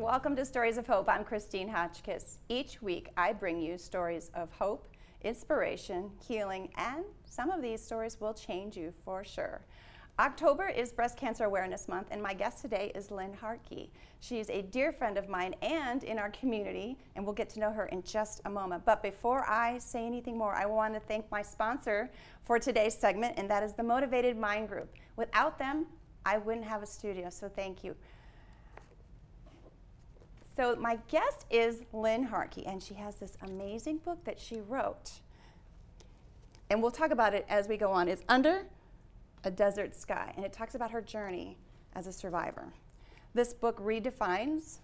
Welcome to Stories of Hope. I'm Christine Hotchkiss. Each week, I bring you stories of hope, inspiration, healing, and some of these stories will change you for sure. October is Breast Cancer Awareness Month, and my guest today is Lynn Hartke. She's a dear friend of mine and in our community, and we'll get to know her in just a moment. But before I say anything more, I want to thank my sponsor for today's segment, and that is the Motivated Mind Group. Without them, I wouldn't have a studio, so thank you. So, my guest is Lynn Hartke, and she has this amazing book that she wrote. And we'll talk about it as we go on. It's Under a Desert Sky, and it talks about her journey as a survivor. This book redefines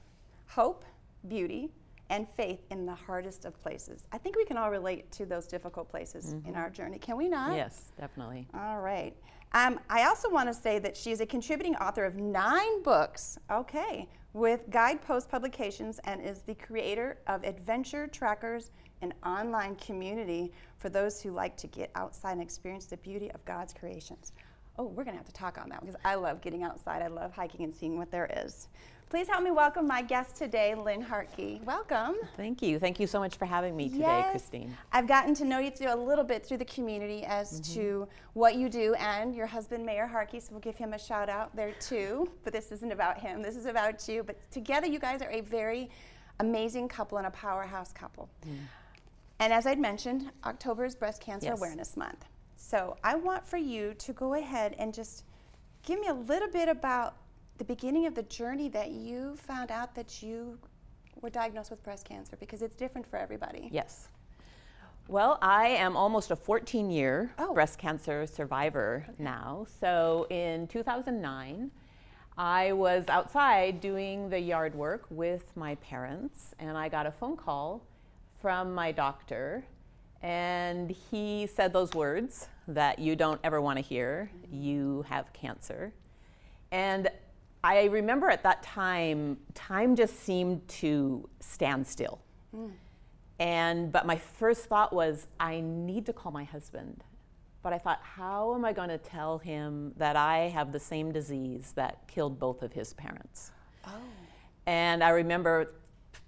hope, beauty, and faith in the hardest of places. I think we can all relate to those difficult places mm-hmm. in our journey, can we not? Yes, definitely. All right. Um, I also want to say that she is a contributing author of nine books, okay, with Guideposts Publications and is the creator of Adventure Trackers, an online community for those who like to get outside and experience the beauty of God's creations. Oh, we're going to have to talk on that because I love getting outside. I love hiking and seeing what there is. Please help me welcome my guest today, Lynn Hartke. Welcome. Thank you. Thank you so much for having me today, yes. Christine. I've gotten to know you through a little bit through the community as mm-hmm. to what you do and your husband, Mayor Hartke, so we'll give him a shout out there too. But this isn't about him, this is about you. But together, you guys are a very amazing couple and a powerhouse couple. Mm. And as I'd mentioned, October is Breast Cancer yes. Awareness Month. So I want for you to go ahead and just give me a little bit about the beginning of the journey that you found out that you were diagnosed with breast cancer because it's different for everybody. Yes. Well, I am almost a 14 year oh. breast cancer survivor okay. now. So in 2009, I was outside doing the yard work with my parents, and I got a phone call from my doctor and he said those words that you don't ever want to hear mm-hmm. you have cancer. And I remember at that time, time just seemed to stand still. Mm. And but my first thought was, I need to call my husband. But I thought, how am I going to tell him that I have the same disease that killed both of his parents? Oh. And I remember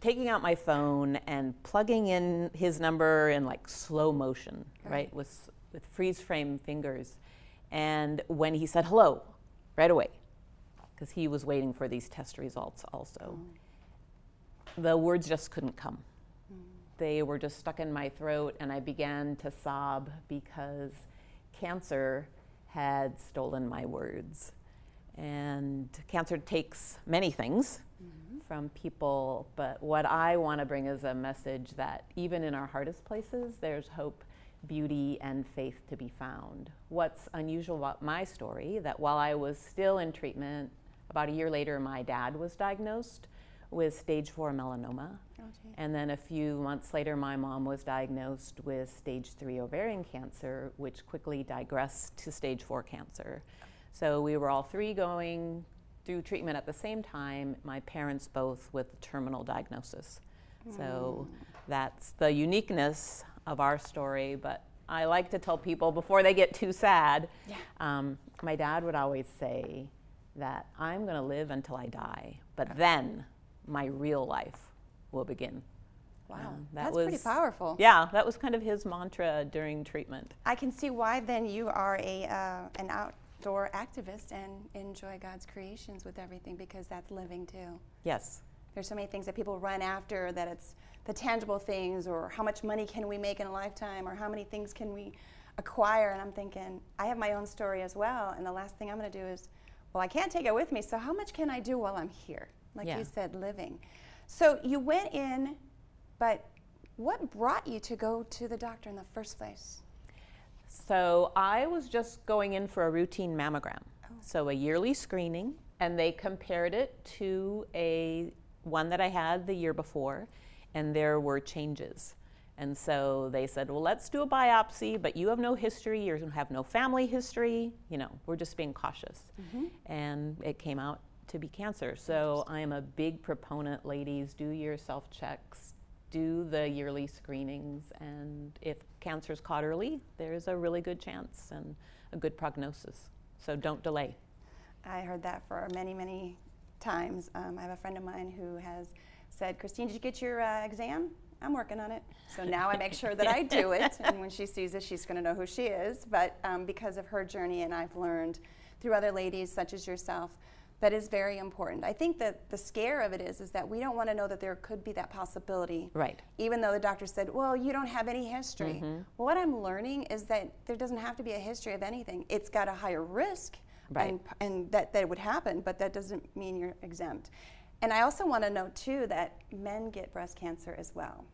taking out my phone and plugging in his number in like slow motion, right, right with, with freeze frame fingers. And when he said hello, right away, because he was waiting for these test results also, mm. the words just couldn't come. Mm. They were just stuck in my throat, and I began to sob because cancer had stolen my words. And cancer takes many things from people, but what I want to bring is a message that even in our hardest places, there's hope, beauty, and faith to be found. What's unusual about my story that while I was still in treatment, about a year later, my dad was diagnosed with stage four melanoma. Okay. And then a few months later, my mom was diagnosed with stage three ovarian cancer, which quickly digressed to stage four cancer. So we were all three going through treatment at the same time, my parents both with terminal diagnosis. Mm. So that's the uniqueness of our story. But I like to tell people before they get too sad, yeah. um, my dad would always say that I'm going to live until I die, but then my real life will begin. Wow, um, that that's was, pretty powerful. Yeah, that was kind of his mantra during treatment. I can see why then you are a uh, an outdoor activist and enjoy God's creations with everything because that's living too. Yes. There's so many things that people run after that it's the tangible things or how much money can we make in a lifetime or how many things can we acquire and I'm thinking I have my own story as well and the last thing I'm going to do is well I can't take it with me so how much can I do while I'm here like yeah. you said living. So you went in but what brought you to go to the doctor in the first place? So I was just going in for a routine mammogram. Oh. So a yearly screening, and they compared it to a one that I had the year before, and there were changes. And so they said, well, let's do a biopsy, but you have no history, you have no family history, you know, we're just being cautious. Mm-hmm. And it came out to be cancer. So I am a big proponent, ladies, do your self checks, do the yearly screenings, and if cancer is caught early, there's a really good chance and a good prognosis. So don't delay. I heard that for many, many times. Um, I have a friend of mine who has said, Christine, did you get your uh, exam? I'm working on it. So now I make sure that I do it. And when she sees it, she's going to know who she is. But um, because of her journey, and I've learned through other ladies such as yourself, that is very important. I think that the scare of it is is that we don't want to know that there could be that possibility. Right. Even though the doctor said, "Well, you don't have any history." Mm-hmm. Well, what I'm learning is that there doesn't have to be a history of anything. It's got a higher risk, right. and, and that that would happen, but that doesn't mean you're exempt. And I also want to note too that men get breast cancer as well.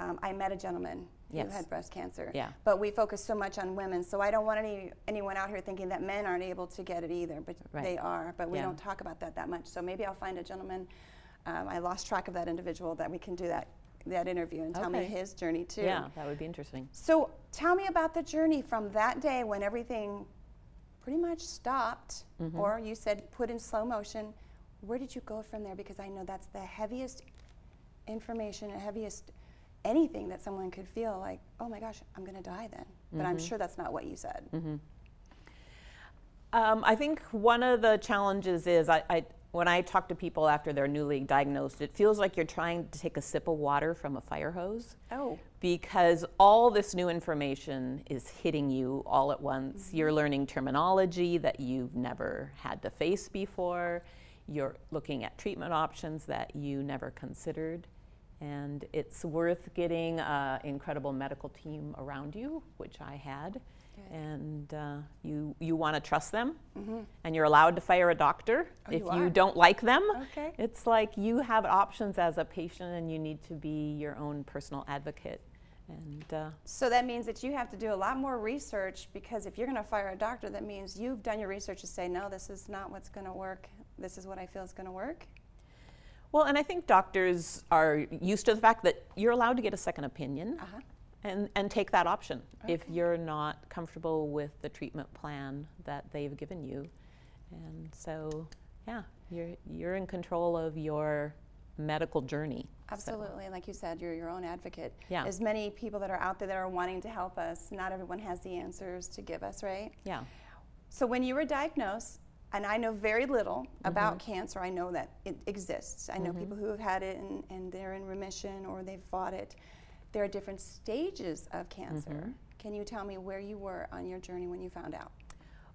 Um, I met a gentleman yes. who had breast cancer, yeah. but we focus so much on women, so I don't want any anyone out here thinking that men aren't able to get it either, but right. they are. But we yeah. don't talk about that that much. So maybe I'll find a gentleman. Um, I lost track of that individual that we can do that that interview and tell okay. me his journey too. Yeah, that would be interesting. So tell me about the journey from that day when everything pretty much stopped, mm-hmm. or you said put in slow motion where did you go from there? Because I know that's the heaviest information, the heaviest anything that someone could feel like, oh my gosh, I'm going to die then. But mm-hmm. I'm sure that's not what you said. Mm-hmm. Um, I think one of the challenges is I, I, when I talk to people after they're newly diagnosed, it feels like you're trying to take a sip of water from a fire hose. Oh. Because all this new information is hitting you all at once. Mm-hmm. You're learning terminology that you've never had to face before you're looking at treatment options that you never considered. And it's worth getting an incredible medical team around you, which I had. Good. And uh, you, you want to trust them. Mm-hmm. And you're allowed to fire a doctor oh, if you, you, don't like them. Okay. It's like you have options as a patient and you need to be your own personal advocate. And uh, so that means that you have to do a lot more research because if you're going to fire a doctor, that means you've done your research to say, no, this is not what's going to work this is what I feel is going to work? Well, and I think doctors are used to the fact that you're allowed to get a second opinion uh-huh. and, and take that option okay. if you're not comfortable with the treatment plan that they've given you. And so, yeah, you're, you're in control of your medical journey. Absolutely. So. Like you said, you're your own advocate. Yeah. As many people that are out there that are wanting to help us, not everyone has the answers to give us, right? Yeah. So when you were diagnosed, and I know very little about mm-hmm. cancer. I know that it exists. I know mm-hmm. people who have had it and, and, they're in remission or they've fought it. There are different stages of cancer. Mm-hmm. Can you tell me where you were on your journey when you found out?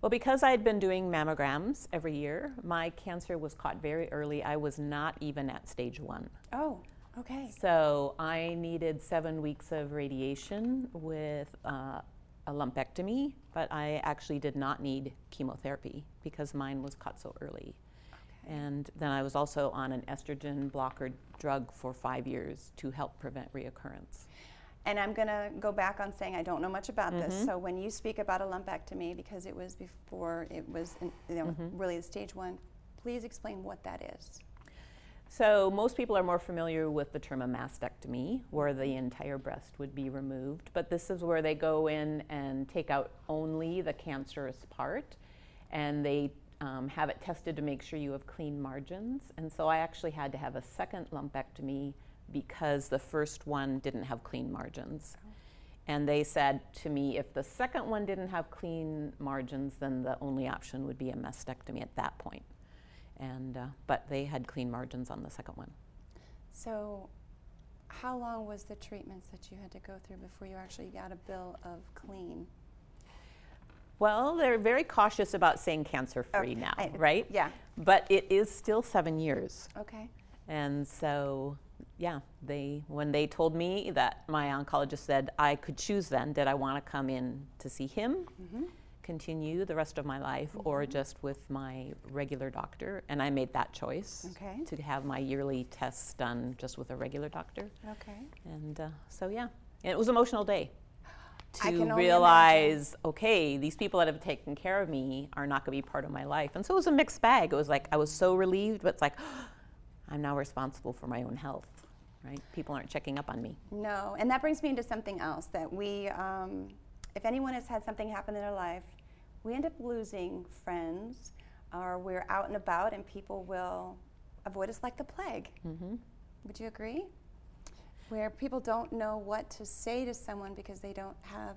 Well, because I had been doing mammograms every year, my cancer was caught very early. I was not even at stage one. Oh, okay. So I needed seven weeks of radiation with uh, a lumpectomy, but I actually did not need chemotherapy because mine was caught so early. Okay. And then I was also on an estrogen blocker drug for five years to help prevent reoccurrence. And I'm going to go back on saying I don't know much about mm-hmm. this. So when you speak about a lumpectomy, because it was before it was in, you know, mm-hmm. really the stage one, please explain what that is. So most people are more familiar with the term a mastectomy, where the entire breast would be removed, but this is where they go in and take out only the cancerous part, and they um, have it tested to make sure you have clean margins. And so I actually had to have a second lumpectomy because the first one didn't have clean margins. And they said to me, if the second one didn't have clean margins, then the only option would be a mastectomy at that point and uh, but they had clean margins on the second one. So, how long was the treatments that you had to go through before you actually got a bill of clean? Well, they're very cautious about saying cancer free okay. now, I, right? Yeah. But it is still seven years. Okay. And so, yeah, they when they told me that my oncologist said I could choose then, did I want to come in to see him? Mm-hmm continue the rest of my life mm-hmm. or just with my regular doctor. And I made that choice okay. to have my yearly tests done just with a regular doctor. Okay. And uh, so, yeah, and it was an emotional day to realize, okay, these people that have taken care of me are not going to be part of my life. And so it was a mixed bag. It was like I was so relieved, but it's like, oh, I'm now responsible for my own health. Right? People aren't checking up on me. No, and that brings me into something else that we, um, if anyone has had something happen in their life, we end up losing friends, or we're out and about and people will avoid us like the plague. Mm-hmm. Would you agree? Where people don't know what to say to someone because they don't have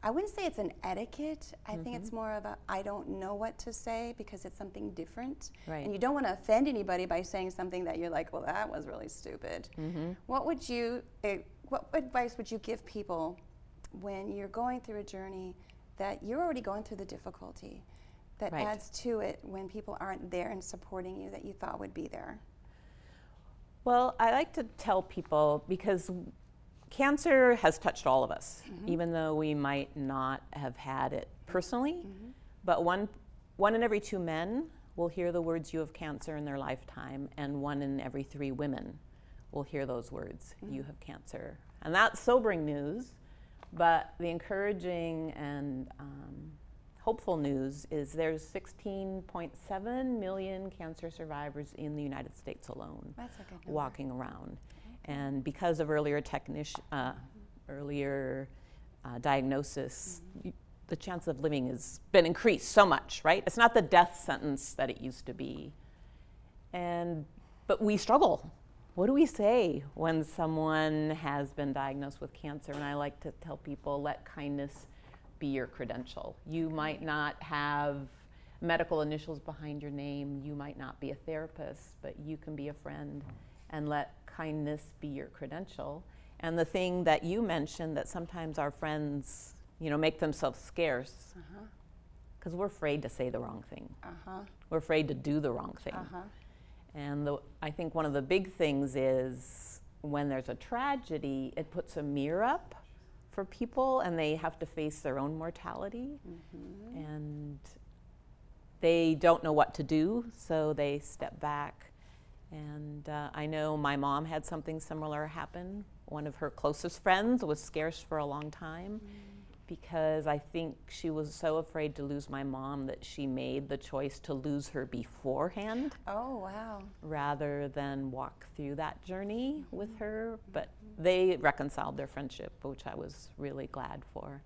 I wouldn't say it's an etiquette. I think it's Mm-hmm. more of a I don't know what to say because it's something different. Right. And you don't want to offend anybody by saying something that you're like, well, that was really stupid. Mm-hmm. What would you, eh, what advice would you give people when you're going through a journey that you're already going through the difficulty that Right. adds to it when people aren't there and supporting you that you thought would be there? Well, I like to tell people because cancer has touched all of us, Mm-hmm. even though we might not have had it personally. Mm-hmm. But one, one in every two men will hear the words, you have cancer in their lifetime, and one in every three women will hear those words, Mm-hmm. you have cancer. And that's sobering news, but the encouraging and um, hopeful news is there's 16.7 million cancer survivors in the United States alone walking around. And because of earlier technici- uh, earlier uh, diagnosis, y- the chance of living has been increased so much, right? It's not the death sentence that it used to be. And but we struggle. What do we say when someone has been diagnosed with cancer? And I like to tell people let kindness be your credential. You might not have medical initials behind your name, you might not be a therapist, but you can be a friend and let kindness be your credential. And the thing that you mentioned that sometimes our friends, you know, make themselves scarce because we're afraid to say the wrong thing. Uh huh. We're afraid to do the wrong thing. Uh huh. And the, I think one of the big things is when there's a tragedy, it puts a mirror up for people and they have to face their own mortality. And they don't know what to do, so they step back. And uh, I know my mom had something similar happen. One of her closest friends was scarce for a long time because I think she was so afraid to lose my mom that she made the choice to lose her beforehand Oh, wow. rather than walk through that journey mm-hmm. with her. But they reconciled their friendship, which I was really glad for.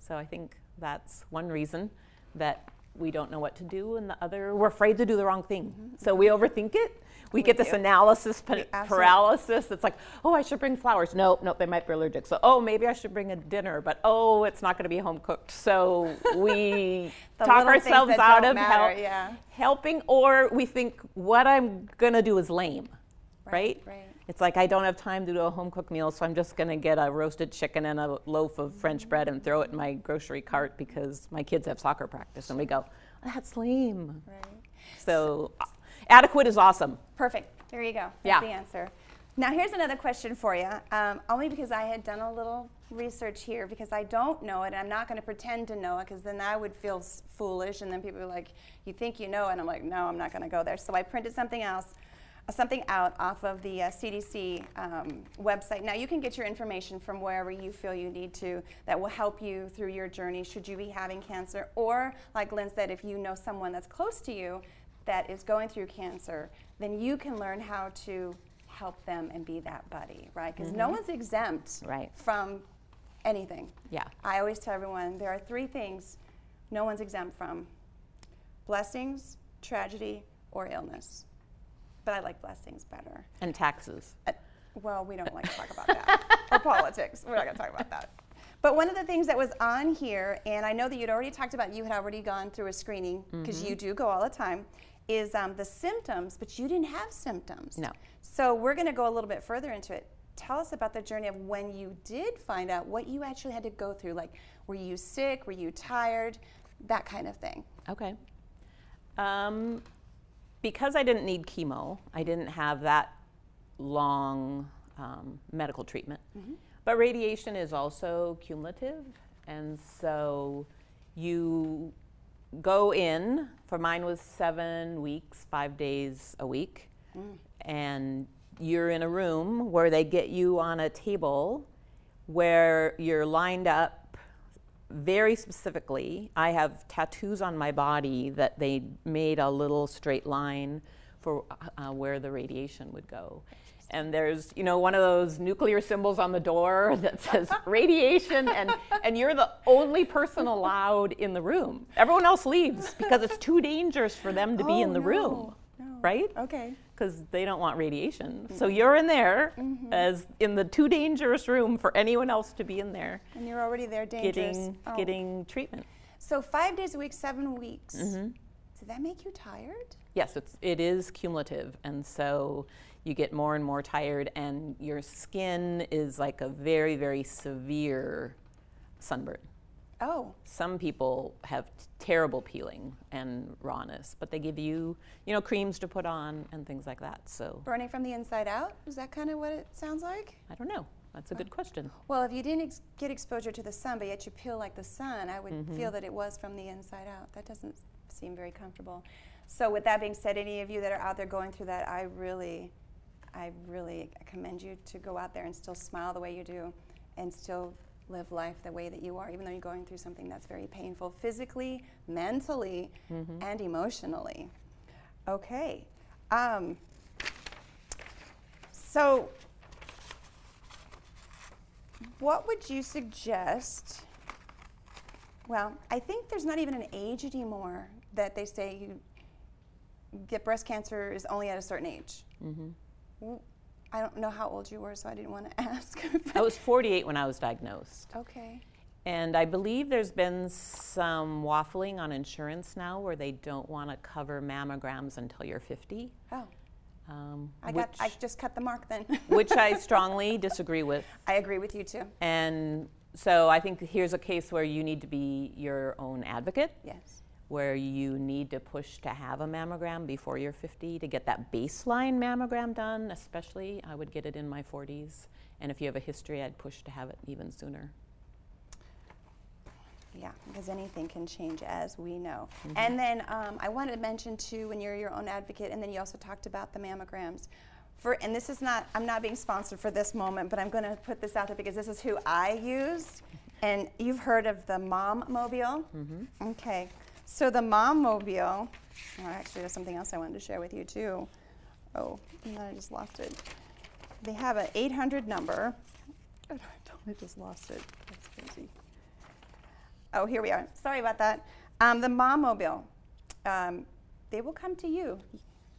So I think that's one reason that we don't know what to do, and the other, we're afraid to do the wrong thing. Mm-hmm. So we overthink it. We get this analysis pa- paralysis. It's like, oh, I should bring flowers. No, no, they might be allergic. So, oh, maybe I should bring a dinner, but oh, it's not going to be home cooked. So we talk ourselves out of matter, help yeah. helping, or we think what I'm gonna do is lame, Right, right? right. It's like I don't have time to do a home cooked meal, so I'm just gonna get a roasted chicken and a loaf of French bread and throw it in my grocery cart because my kids have soccer practice, and we go, that's lame. Right. So, uh, adequate is awesome. Perfect. There you go. That's Yeah. the answer. Now, here's another question for you, um, only because I had done a little research here because I don't know it and I'm not going to pretend to know it because then I would feel s- foolish and then people are like, you think you know? And I'm like, no, I'm not going to go there. So I printed something else. uh, Something out off of the uh, CDC um, website. Now, you can get your information from wherever you feel you need to that will help you through your journey should you be having cancer. Or, like Lynn said, if you know someone that's close to you that is going through cancer, then you can learn how to help them and be that buddy, right? Because no one's exempt Right. from anything. Yeah. I always tell everyone there are three things no one's exempt from blessings, tragedy, or illness. But I like blessings better. And taxes. Uh, well, we don't like to talk about that. or politics. We're not going to talk about that. But one of the things that was on here, and I know that you'd already talked about, you had already gone through a screening because Mm-hmm. you do go all the time, is um, the symptoms, but you didn't have symptoms. No. So we're going to go a little bit further into it. Tell us about the journey of when you did find out what you actually had to go through. Like, were you sick? Were you tired? That kind of thing. Okay. Um, because I didn't need chemo, I didn't have that long um, medical treatment. But radiation is also cumulative, and so you go in. For mine was seven weeks, five days a week, and you're in a room where they get you on a table where you're lined up very specifically, I have tattoos on my body that they made a little straight line for uh, where the radiation would go. And there's, you know, one of those nuclear symbols on the door that says radiation, and, and you're the only person allowed in the room. Everyone else leaves because it's too dangerous for them to be Oh, in the room. no, no. right? Okay. Because they don't want radiation. Mm-hmm. So you're in there mm-hmm. as in the too dangerous room for anyone else to be in there. And you're already there dangerous. Getting, oh. getting treatment. So five days a week, seven weeks. Mm-hmm. Did that make you tired? Yes, it's, it is cumulative. And so you get more and more tired, and your skin is like a very, very severe sunburn. Oh. Some people have t- terrible peeling and rawness, but they give you, you know, creams to put on and things like that. So burning from the inside out is that kind of what it sounds like? I don't know. That's a good question. Well, if you didn't ex- get exposure to the sun, but yet you peel like the sun, I would mm-hmm. feel that it was from the inside out. That doesn't seem very comfortable. So, with that being said, any of you that are out there going through that, I really, I really commend you to go out there and still smile the way you do, and still live life the way that you are, even though you're going through something that's very painful physically, mentally, mm-hmm. and emotionally. Okay. Um, so, what would you suggest? Well, I think there's not even an age anymore that they say you get breast cancer is only at a certain age. Mm-hmm. I don't know how old you were, so I didn't want to ask. I was 48 when I was diagnosed. Okay. And I believe there's been some waffling on insurance now where they don't want to cover mammograms until you're 50. Oh. Um, I got. I just cut the mark then. which I strongly disagree with. I agree with you too. And so I think here's a case where you need to be your own advocate. Yes where you need to push to have a mammogram before you're 50 to get that baseline mammogram done, especially. I would get it in my 40s. And if you have a history, I'd push to have it even sooner. Yeah, because anything can change, as we know. Mm-hmm. And then um, I wanted to mention too, when you're your own advocate, and then you also talked about the mammograms. For, and this is not, I'm not being sponsored for this moment, but I'm going to put this out there because this is who I use. And you've heard of the Mom Mobile? Mm-hmm. Okay. So the Mom Mobile, oh, actually, there's something else I wanted to share with you too. Oh, and then I just lost it. They have an 800 number. I totally just lost it. That's crazy. Oh, here we are. Sorry about that. Um, the Mom Mobile, um, they will come to you.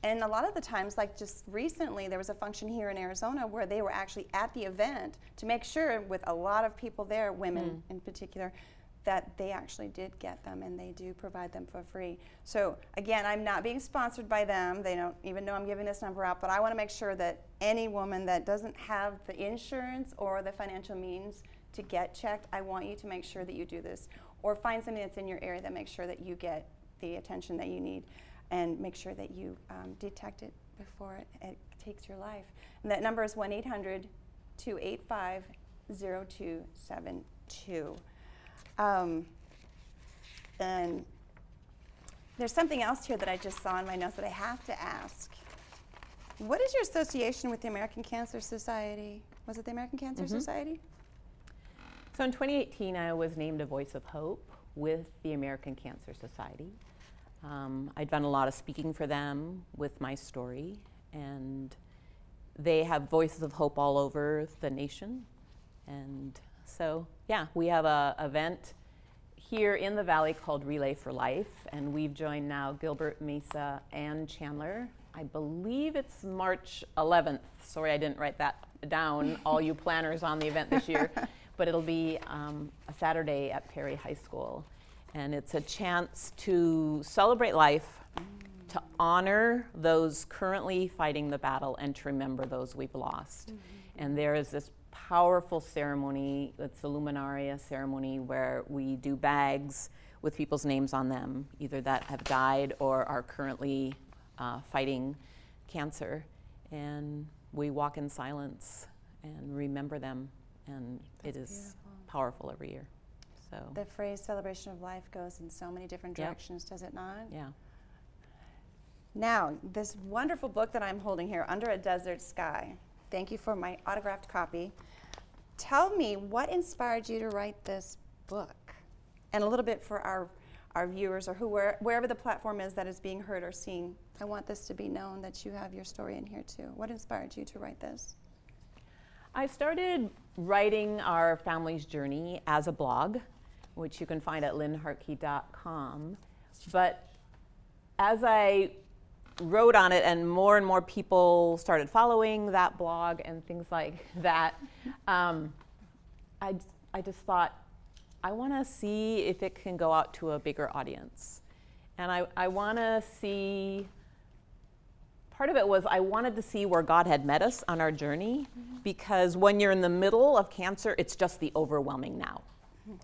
And a lot of the times, like just recently, there was a function here in Arizona where they were actually at the event to make sure, with a lot of people there, women mm. in particular, that they actually did get them and they do provide them for free. So again, I'm not being sponsored by them. They don't even know I'm giving this number out, but I want to make sure that any woman that doesn't have the insurance or the financial means to get checked, I want you to make sure that you do this or find something that's in your area that makes sure that you get the attention that you need and make sure that you um, detect it before it, it takes your life. And that number is 1 800 285 0272. Um, and there's something else here that I just saw in my notes that I have to ask. What is your association with the American Cancer Society? Was it the American Cancer mm-hmm. Society? So in 2018, I was named a Voice of Hope with the American Cancer Society. Um, I'd done a lot of speaking for them with my story, and they have Voices of Hope all over the nation. And so, yeah, we have a event here in the valley called Relay for Life, and we've joined now Gilbert, Mesa, and Chandler. I believe it's March 11th. Sorry, I didn't write that down, all you planners on the event this year. But it'll be um, a Saturday at Perry High School. And it's a chance to celebrate life, to honor those currently fighting the battle, and to remember those we've lost. Mm-hmm. And there is this powerful ceremony. It's a luminaria ceremony where we do bags with people's names on them, either that have died or are currently uh, fighting cancer. And we walk in silence and remember them, and That's it is beautiful. powerful every year. So the phrase "celebration of life" goes in so many different directions, yep. does it not? Yeah. Now, this wonderful book that I'm holding here, Under a Desert Sky. Thank you for my autographed copy. Tell me what inspired you to write this book? And a little bit for our our viewers or who wherever the platform is that is being heard or seen. I want this to be known that you have your story in here too. What inspired you to write this? I started writing our family's journey as a blog which you can find at lynnhartke.com but as i wrote on it, and more and more people started following that blog and things like that. Um, I, I just thought, I want to see if it can go out to a bigger audience. And I, I want to see, part of it was I wanted to see where God had met us on our journey mm-hmm. because when you're in the middle of cancer, it's just the overwhelming now.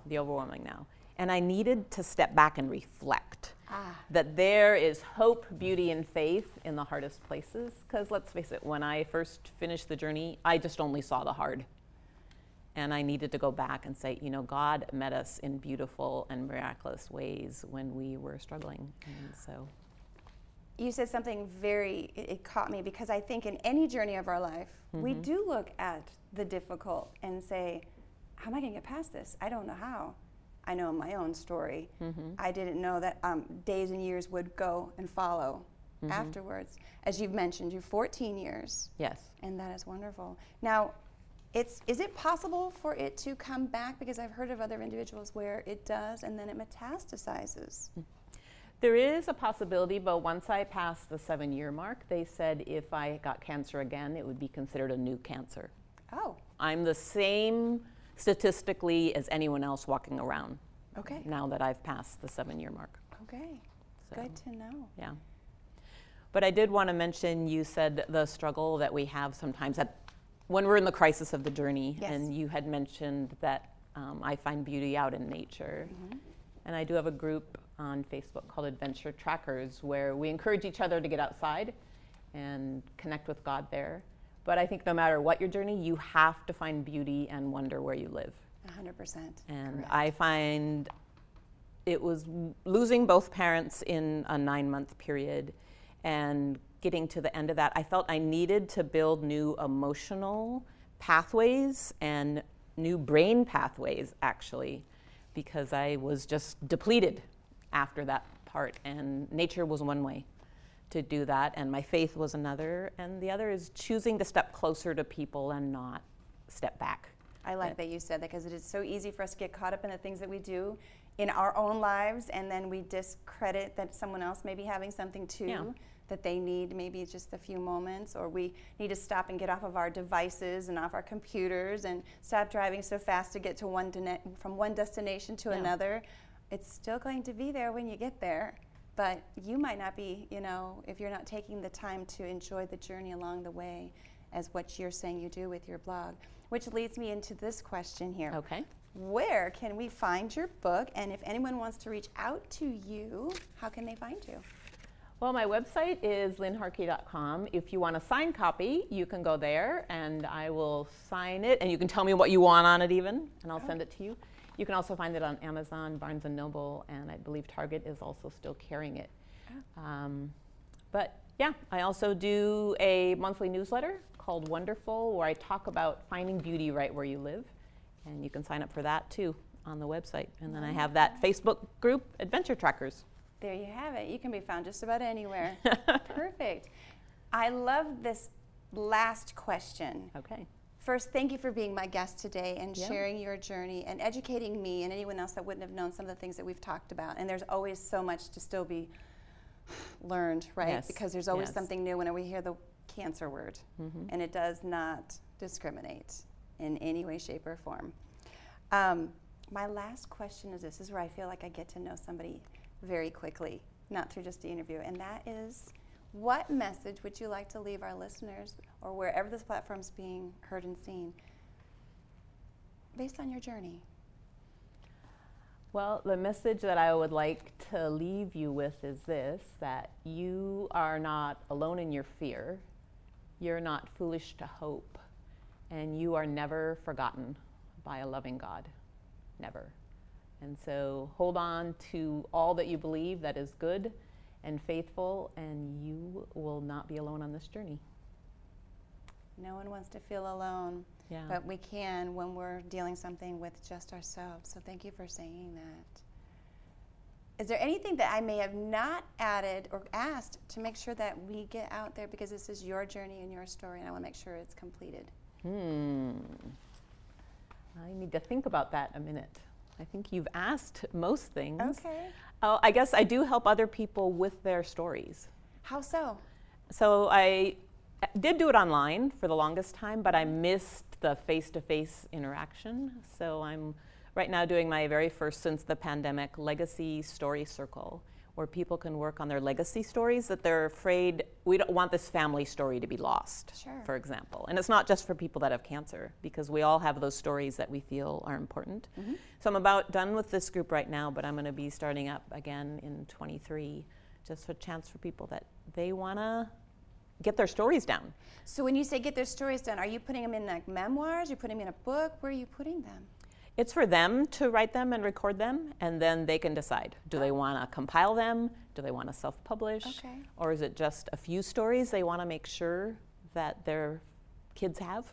The overwhelming now. And I needed to step back and reflect ah. that there is hope, beauty, and faith in the hardest places. Because let's face it, when I first finished the journey, I just only saw the hard. And I needed to go back and say, you know, God met us in beautiful and miraculous ways when we were struggling. And so. You said something very, it, caught me because I think in any journey of our life, mm-hmm. we do look at the difficult and say, how am I going to get past this? I don't know how. I know my own story. Mm-hmm. I didn't know that um, days and years would go and follow mm-hmm. afterwards. As you've mentioned, you're 14 years. Yes. And that is wonderful. Now, it's, is it possible for it to come back? Because I've heard of other individuals where it does and then it metastasizes. There is a possibility, but once I passed the seven year mark, they said if I got cancer again, it would be considered a new cancer. Oh. I'm the same statistically as anyone else walking around. Okay. Now that I've passed the seven year mark. Okay. So, Good to know. Yeah. But I did want to mention you said the struggle that we have sometimes at when we're in the crisis of the journey, yes. and you had mentioned that um, I find beauty out in nature. Mm-hmm. And I do have a group on Facebook called Adventure Trackers where we encourage each other to get outside and connect with God there. But I think no matter what your journey, you have to find beauty and wonder where you live. 100%. And Correct. I find it was losing both parents in a nine month period and getting to the end of that, I felt I needed to build new emotional pathways and new brain pathways, actually, because I was just depleted after that part. And nature was one way to do that, and my faith was another. And the other is choosing to step closer to people and not step back. I like uh, that you said that because it is so easy for us to get caught up in the things that we do in our own lives, and then we discredit that someone else may be having something too. Yeah that they need maybe just a few moments, or we need to stop and get off of our devices and off our computers and stop driving so fast to get to one from one destination to yeah. another. It's still going to be there when you get there, but you might not be, you know, if you're not taking the time to enjoy the journey along the way, as what you're saying you do with your blog. Which leads me into this question here. Okay. Where can we find your book? And if anyone wants to reach out to you, how can they find you? Well, my website is lynnhartke.com. If you want a signed copy, you can go there and I will sign it and you can tell me what you want on it even and I'll oh. send it to you. You can also find it on Amazon, Barnes & Noble, and I believe Target is also still carrying it. Oh. Um, but yeah, I also do a monthly newsletter called Wonderful where I talk about finding beauty right where you live. And you can sign up for that too on the website. And then I have that Facebook group, Adventure Trackers. There you have it. You can be found just about anywhere. Perfect. I love this last question. Okay. First, thank you for being my guest today and yeah. sharing your journey and educating me and anyone else that wouldn't have known some of the things that we've talked about. And there's always so much to still be learned, right? Yes. Because there's always yes. something new when we hear the cancer word, mm-hmm. and it does not discriminate in any way, shape, or form. Um, my last question is this, this is where I feel like I get to know somebody very quickly, not through just the interview, and that is what message would you like to leave our listeners or wherever this platform is being heard and seen based on your journey? Well, the message that I would like to leave you with is this that you are not alone in your fear, you're not foolish to hope, and you are never forgotten by a loving God. Never. And so hold on to all that you believe that is good and faithful, and you will not be alone on this journey. No one wants to feel alone, yeah. but we can when we're dealing something with just ourselves. So thank you for saying that. Is there anything that I may have not added or asked to make sure that we get out there because this is your journey and your story, and I want to make sure it's completed? Hmm. I need to think about that a minute. I think you've asked most things. Okay. Oh, I guess I do help other people with their stories. How so? So I did do it online for the longest time, but I missed the face-to-face interaction. So I'm right now doing my very first since the pandemic legacy story circle where people can work on their legacy stories that they're afraid we don't want this family story to be lost sure. for example and it's not just for people that have cancer because we all have those stories that we feel are important mm-hmm. so i'm about done with this group right now but i'm going to be starting up again in 23 just a chance for people that they want to get their stories down so when you say get their stories down are you putting them in like memoirs you're putting them in a book where are you putting them it's for them to write them and record them, and then they can decide. Do they oh. want to compile them? Do they want to self publish? Okay. Or is it just a few stories they want to make sure that their kids have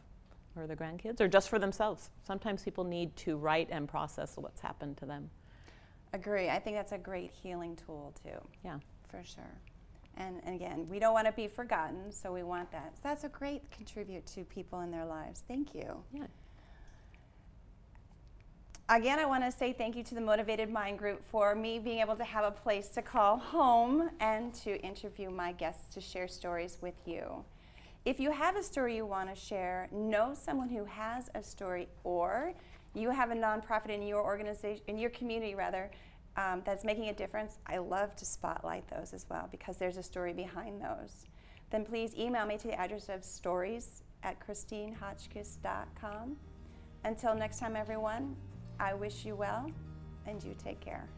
or their grandkids, or just for themselves? Sometimes people need to write and process what's happened to them. Agree. I think that's a great healing tool, too. Yeah. For sure. And, and again, we don't want to be forgotten, so we want that. So that's a great contribute to people in their lives. Thank you. Yeah. Again, I want to say thank you to the Motivated Mind Group for me being able to have a place to call home and to interview my guests to share stories with you. If you have a story you want to share, know someone who has a story, or you have a nonprofit in your organization, in your community rather, um, that's making a difference, I love to spotlight those as well because there's a story behind those. Then please email me to the address of stories at christinehotchkiss.com. Until next time, everyone, I wish you well and you take care.